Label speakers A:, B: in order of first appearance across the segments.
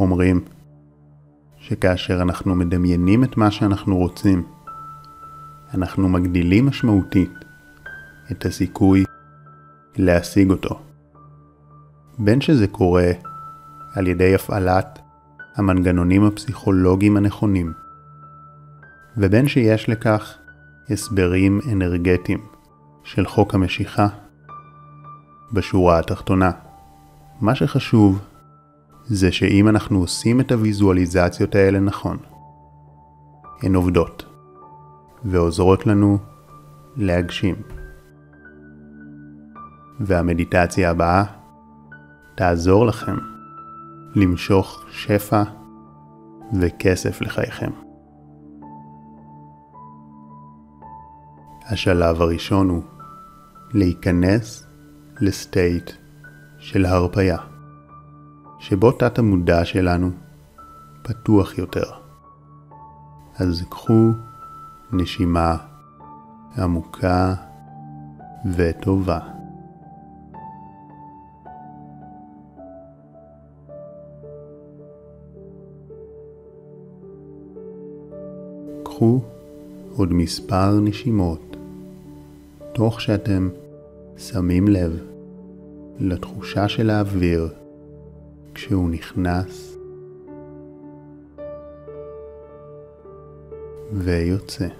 A: אומרים שכאשר אנחנו מדמיינים את מה שאנחנו רוצים, אנחנו מגדילים משמעותית את הסיכוי להשיג אותו. בין שזה קורה על ידי הפעלת המנגנונים הפסיכולוגיים הנכונים, ובין שיש לכך הסברים אנרגטיים של חוק המשיכה. בשורה התחתונה, מה שחשוב זה שאם אנחנו עושים את הוויזואליזציות האלה נכון, הן עובדות ועוזרות לנו להגשים. והמדיטציה הבאה תעזור לכם למשוך שפע וכסף לחייכם. השלב הראשון הוא להיכנס לסטייט של הרפאיה, שבו תת המודע שלנו פתוח יותר. אז קחו נשימה עמוקה וטובה. קחו עוד מספר נשימות, תוך שאתם שמים לב לתחושה של האוויר כשהוא נכנס ויוצא.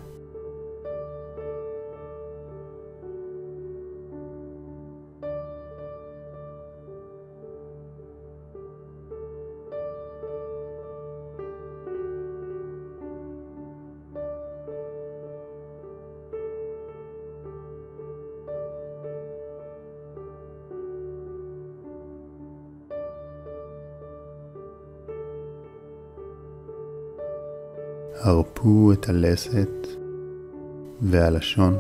A: הרפו את הלסת והלשון.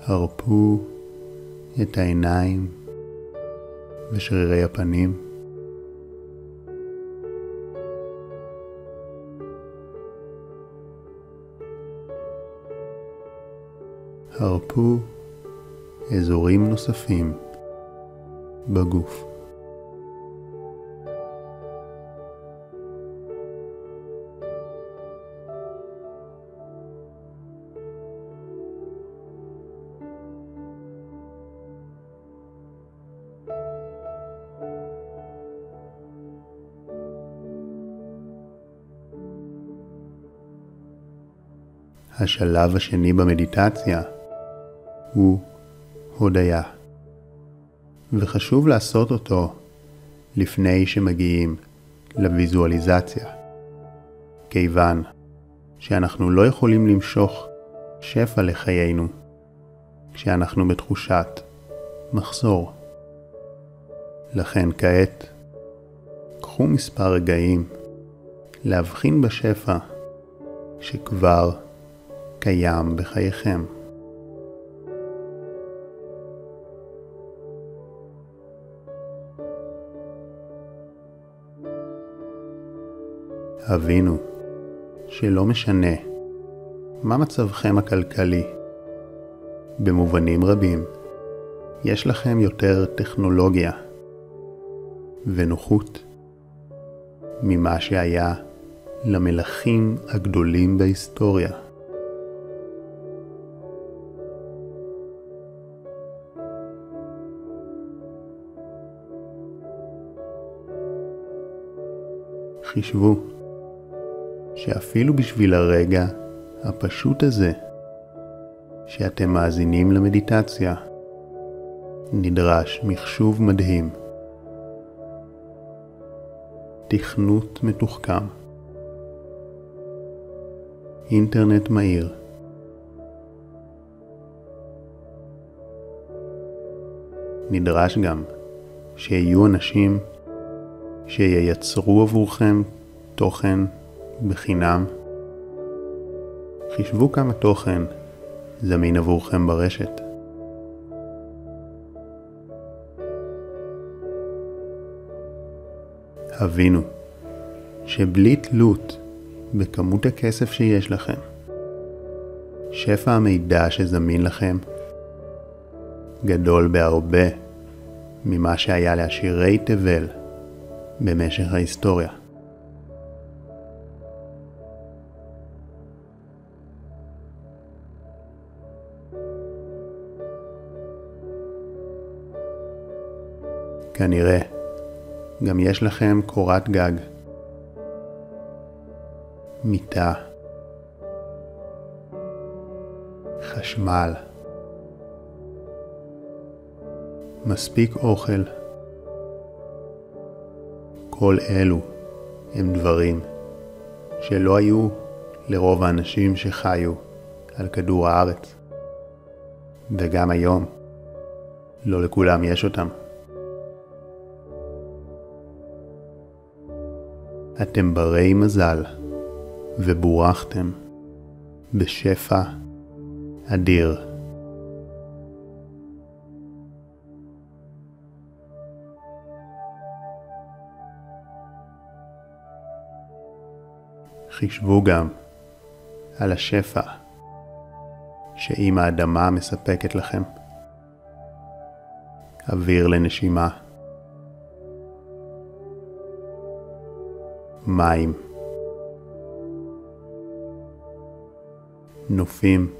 A: הרפו את העיניים ושרירי הפנים. הרפו אזורים נוספים בגוף. השלב השני במדיטציה הוא הודיה, וחשוב לעשות אותו לפני שמגיעים לויזואליזציה, כיוון שאנחנו לא יכולים למשוך שפע לחיינו כשאנחנו בתחושת מחסור. לכן כעת, קחו מספר רגעים להבחין בשפע שכבר קיים בחייכם. הבינו שלא משנה מה מצבכם הכלכלי, במובנים רבים יש לכם יותר טכנולוגיה ונוחות ממה שהיה למלכים הגדולים בהיסטוריה. חישבו שאפילו בשביל הרגע הפשוט הזה שאתם מאזינים למדיטציה, נדרש מחשוב מדהים. תכנות מתוחכם. אינטרנט מהיר. נדרש גם שיהיו אנשים שייצרו עבורכם תוכן בחינם. חישבו כמה תוכן זמין עבורכם ברשת. הבינו שבלי תלות בכמות הכסף שיש לכם, שפע המידע שזמין לכם גדול בהרבה ממה שהיה לעשירי תבל במשך ההיסטוריה. כנראה גם יש לכם קורת גג, מיטה, חשמל, מספיק אוכל. כל אלו הם דברים שלא היו לרוב האנשים שחיו על כדור הארץ. וגם היום לא לכולם יש אותם. אתם ברי מזל ובורכתם בשפע אדיר. חישבו גם על השפע שאם האדמה מספקת לכם. אוויר לנשימה, מים, נופים,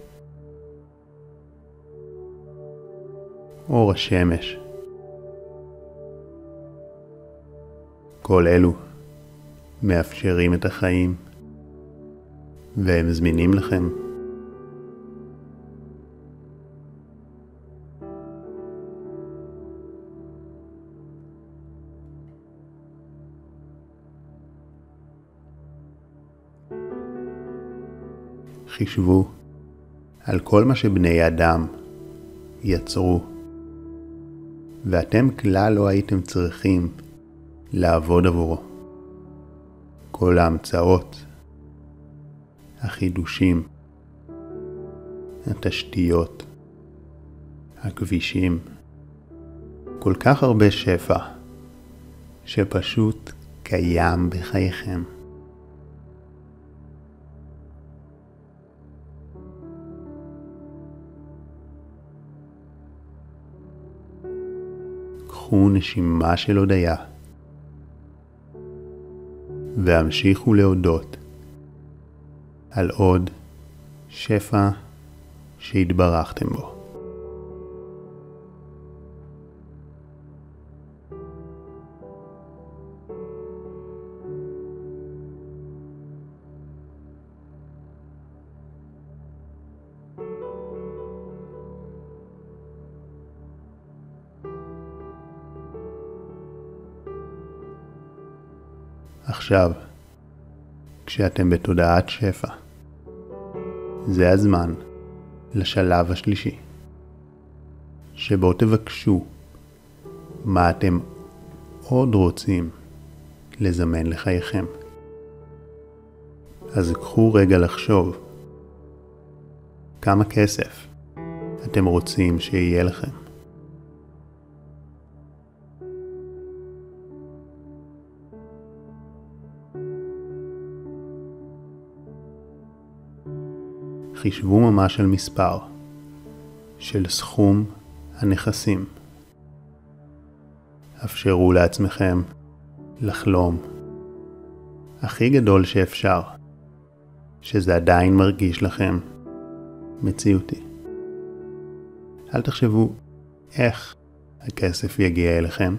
A: אור השמש. כל אלו מאפשרים את החיים והם זמינים לכם. חישבו על כל מה שבני אדם יצרו, ואתם כלל לא הייתם צריכים לעבוד עבורו. כל ההמצאות, החידושים, התשתיות, הכבישים, כל כך הרבה שפע שפשוט קיים בחייכם. קחו נשימה של הודיה והמשיכו להודות על עוד שפע שהתברכתם בו. עכשיו, כשאתם בתודעת שפע, זה הזמן לשלב השלישי, שבו תבקשו מה אתם עוד רוצים לזמן לחייכם. אז קחו רגע לחשוב כמה כסף אתם רוצים שיהיה לכם. חישבו ממש על מספר של סכום הנכסים. אפשרו לעצמכם לחלום הכי גדול שאפשר, שזה עדיין מרגיש לכם מציאותי. אל תחשבו איך הכסף יגיע אליכם,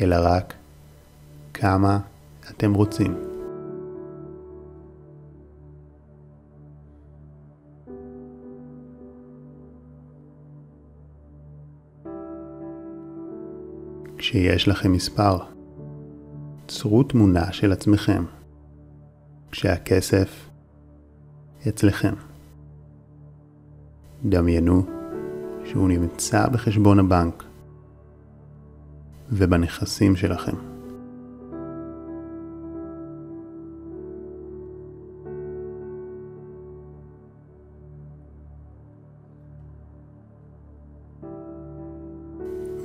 A: אלא רק כמה אתם רוצים. כשיש לכם מספר. צרו תמונה של עצמכם, כשהכסף אצלכם. דמיינו שהוא נמצא בחשבון הבנק ובנכסים שלכם.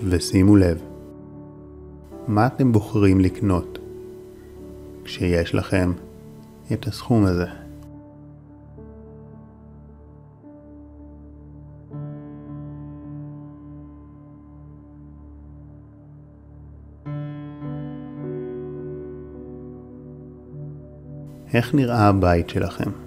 A: ושימו לב, מה אתם בוחרים לקנות כשיש לכם את הסכום הזה. איך נראה הבית שלכם?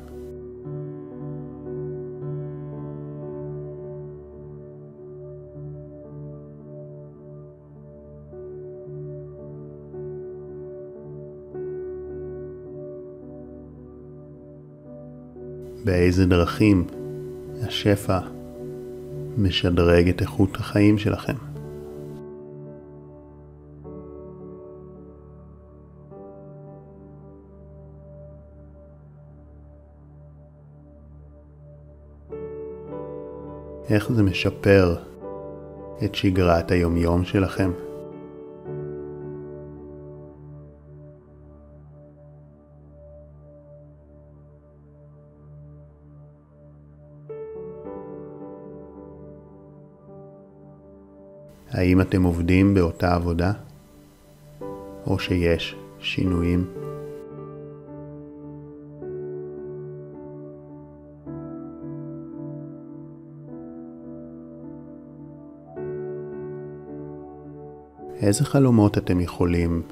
A: באיזה דרכים השפע משדרג את איכות החיים שלכם. איך זה משפר את שגרת היומיום שלכם? האם אתם עובדים באותה עבודה? או שיש שינויים? איזה חלומות אתם יכולים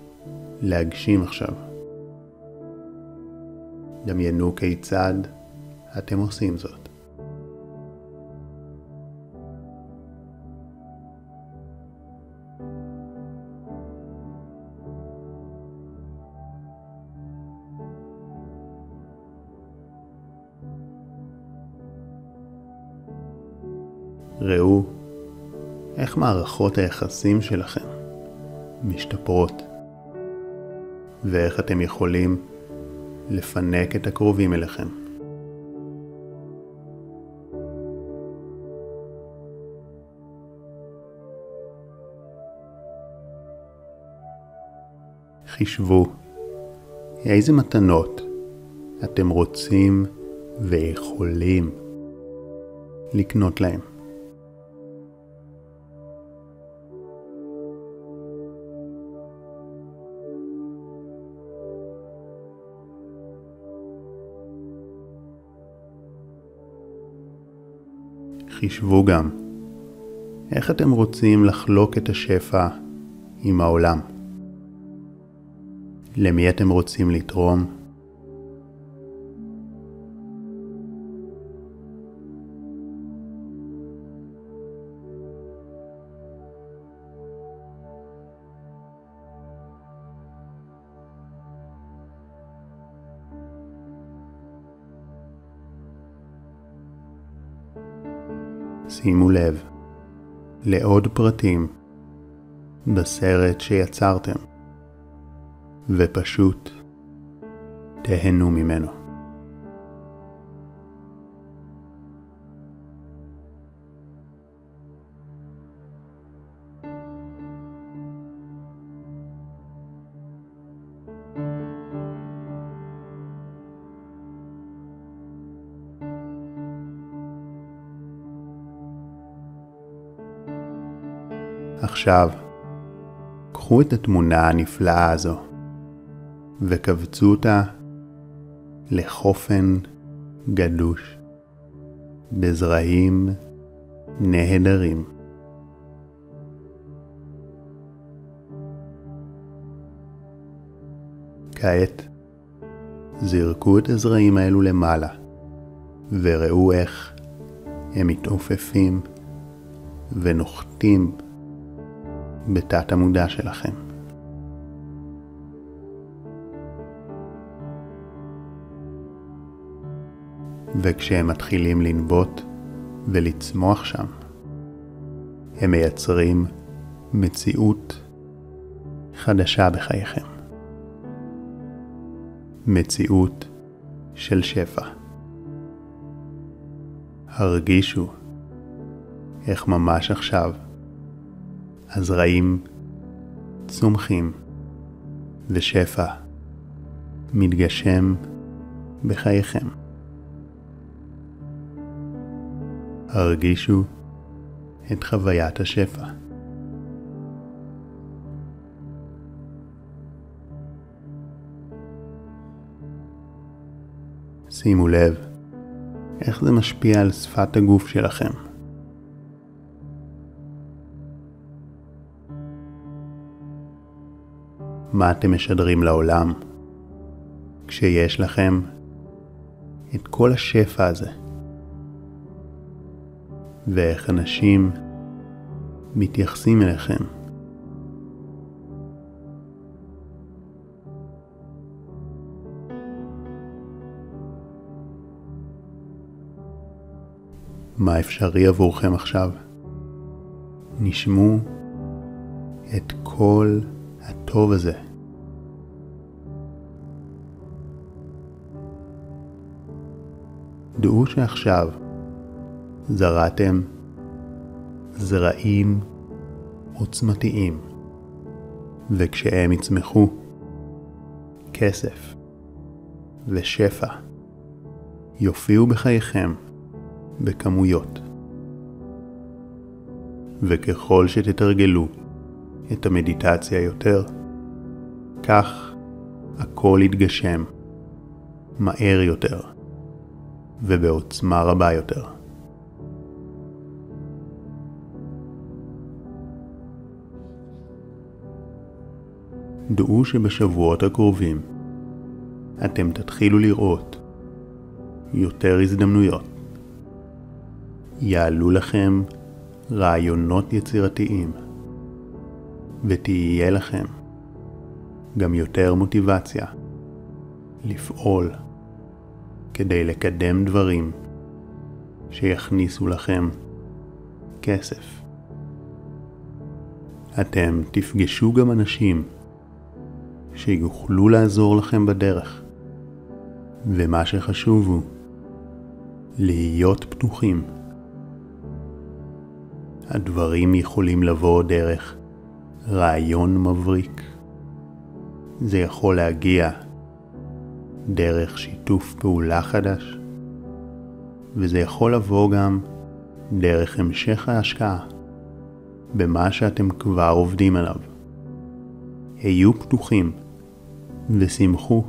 A: להגשים עכשיו? דמיינו כיצד אתם עושים זאת. ראו איך מערכות היחסים שלכם משתפרות ואיך אתם יכולים לפנק את הקרובים אליכם. חישבו איזה מתנות אתם רוצים ויכולים לקנות להם. חישבו גם איך אתם רוצים לחלוק את השפע עם העולם. למי אתם רוצים לתרום? שימו לב לעוד פרטים בסרט שיצרתם ופשוט תהנו ממנו. עכשיו, קחו את התמונה הנפלאה הזו וקבצו אותה לחופן גדוש בזרעים נהדרים. כעת זרקו את הזרעים האלו למעלה וראו איך הם מתעופפים ונוחתים בתת המודע שלכם. וכשהם מתחילים לנבוט ולצמוח שם, הם מייצרים מציאות חדשה בחייכם. מציאות של שפע. הרגישו איך ממש עכשיו הזרעים צומחים ושפע מתגשם בחייכם. הרגישו את חוויית השפע. שימו לב איך זה משפיע על שפת הגוף שלכם. מה אתם משדרים לעולם כשיש לכם את כל השפע הזה, ואיך אנשים מתייחסים אליכם. מה אפשרי עבורכם עכשיו? נשמו את כל הטוב הזה. דעו שעכשיו זרעתם זרעים עוצמתיים, וכשהם יצמחו, כסף ושפע יופיעו בחייכם בכמויות. וככל שתתרגלו את המדיטציה יותר, כך הכל יתגשם מהר יותר ובעוצמה רבה יותר. דעו שבשבועות הקרובים אתם תתחילו לראות יותר הזדמנויות. יעלו לכם רעיונות יצירתיים, ותהיה לכם גם יותר מוטיבציה לפעול כדי לקדם דברים שיכניסו לכם כסף. אתם תפגשו גם אנשים שיוכלו לעזור לכם בדרך, ומה שחשוב הוא להיות פתוחים. הדברים יכולים לבוא דרך רעיון מבריק. זה יכול להגיע דרך שיתוף פעולה חדש, וזה יכול לבוא גם דרך המשך ההשקעה במה שאתם כבר עובדים עליו. היו פתוחים ושמחו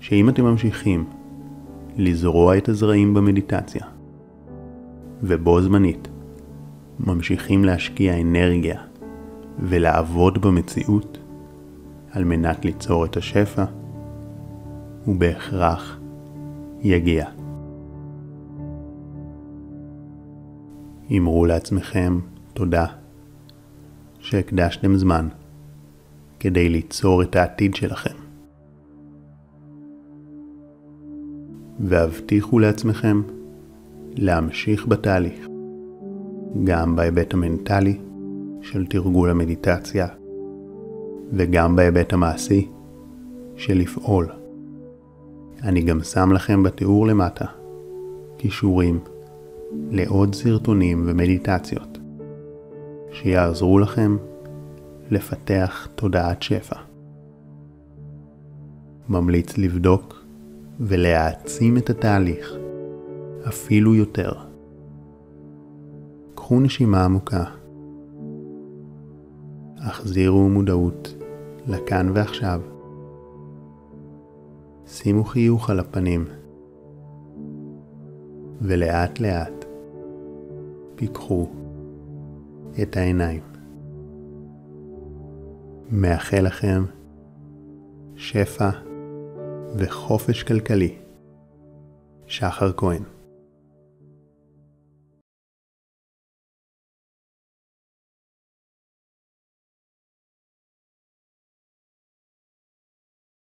A: שאם אתם ממשיכים לזרוע את הזרעים במדיטציה, ובו זמנית ממשיכים להשקיע אנרגיה ולעבוד במציאות על מנת ליצור את השפע, הוא בהכרח יגיע. אמרו לעצמכם תודה שהקדשתם זמן כדי ליצור את העתיד שלכם. והבטיחו לעצמכם להמשיך בתהליך, גם בהיבט המנטלי של תרגול המדיטציה, וגם בהיבט המעשי של לפעול. אני גם שם לכם בתיאור למטה קישורים לעוד סרטונים ומדיטציות שיעזרו לכם לפתח תודעת שפע. ממליץ לבדוק ולהעצים את התהליך אפילו יותר. קחו נשימה עמוקה. החזירו מודעות לכאן ועכשיו. שימו חיוך על הפנים, ולאט לאט פיקחו את העיניים. מאחל לכם שפע וחופש כלכלי. שחר כהן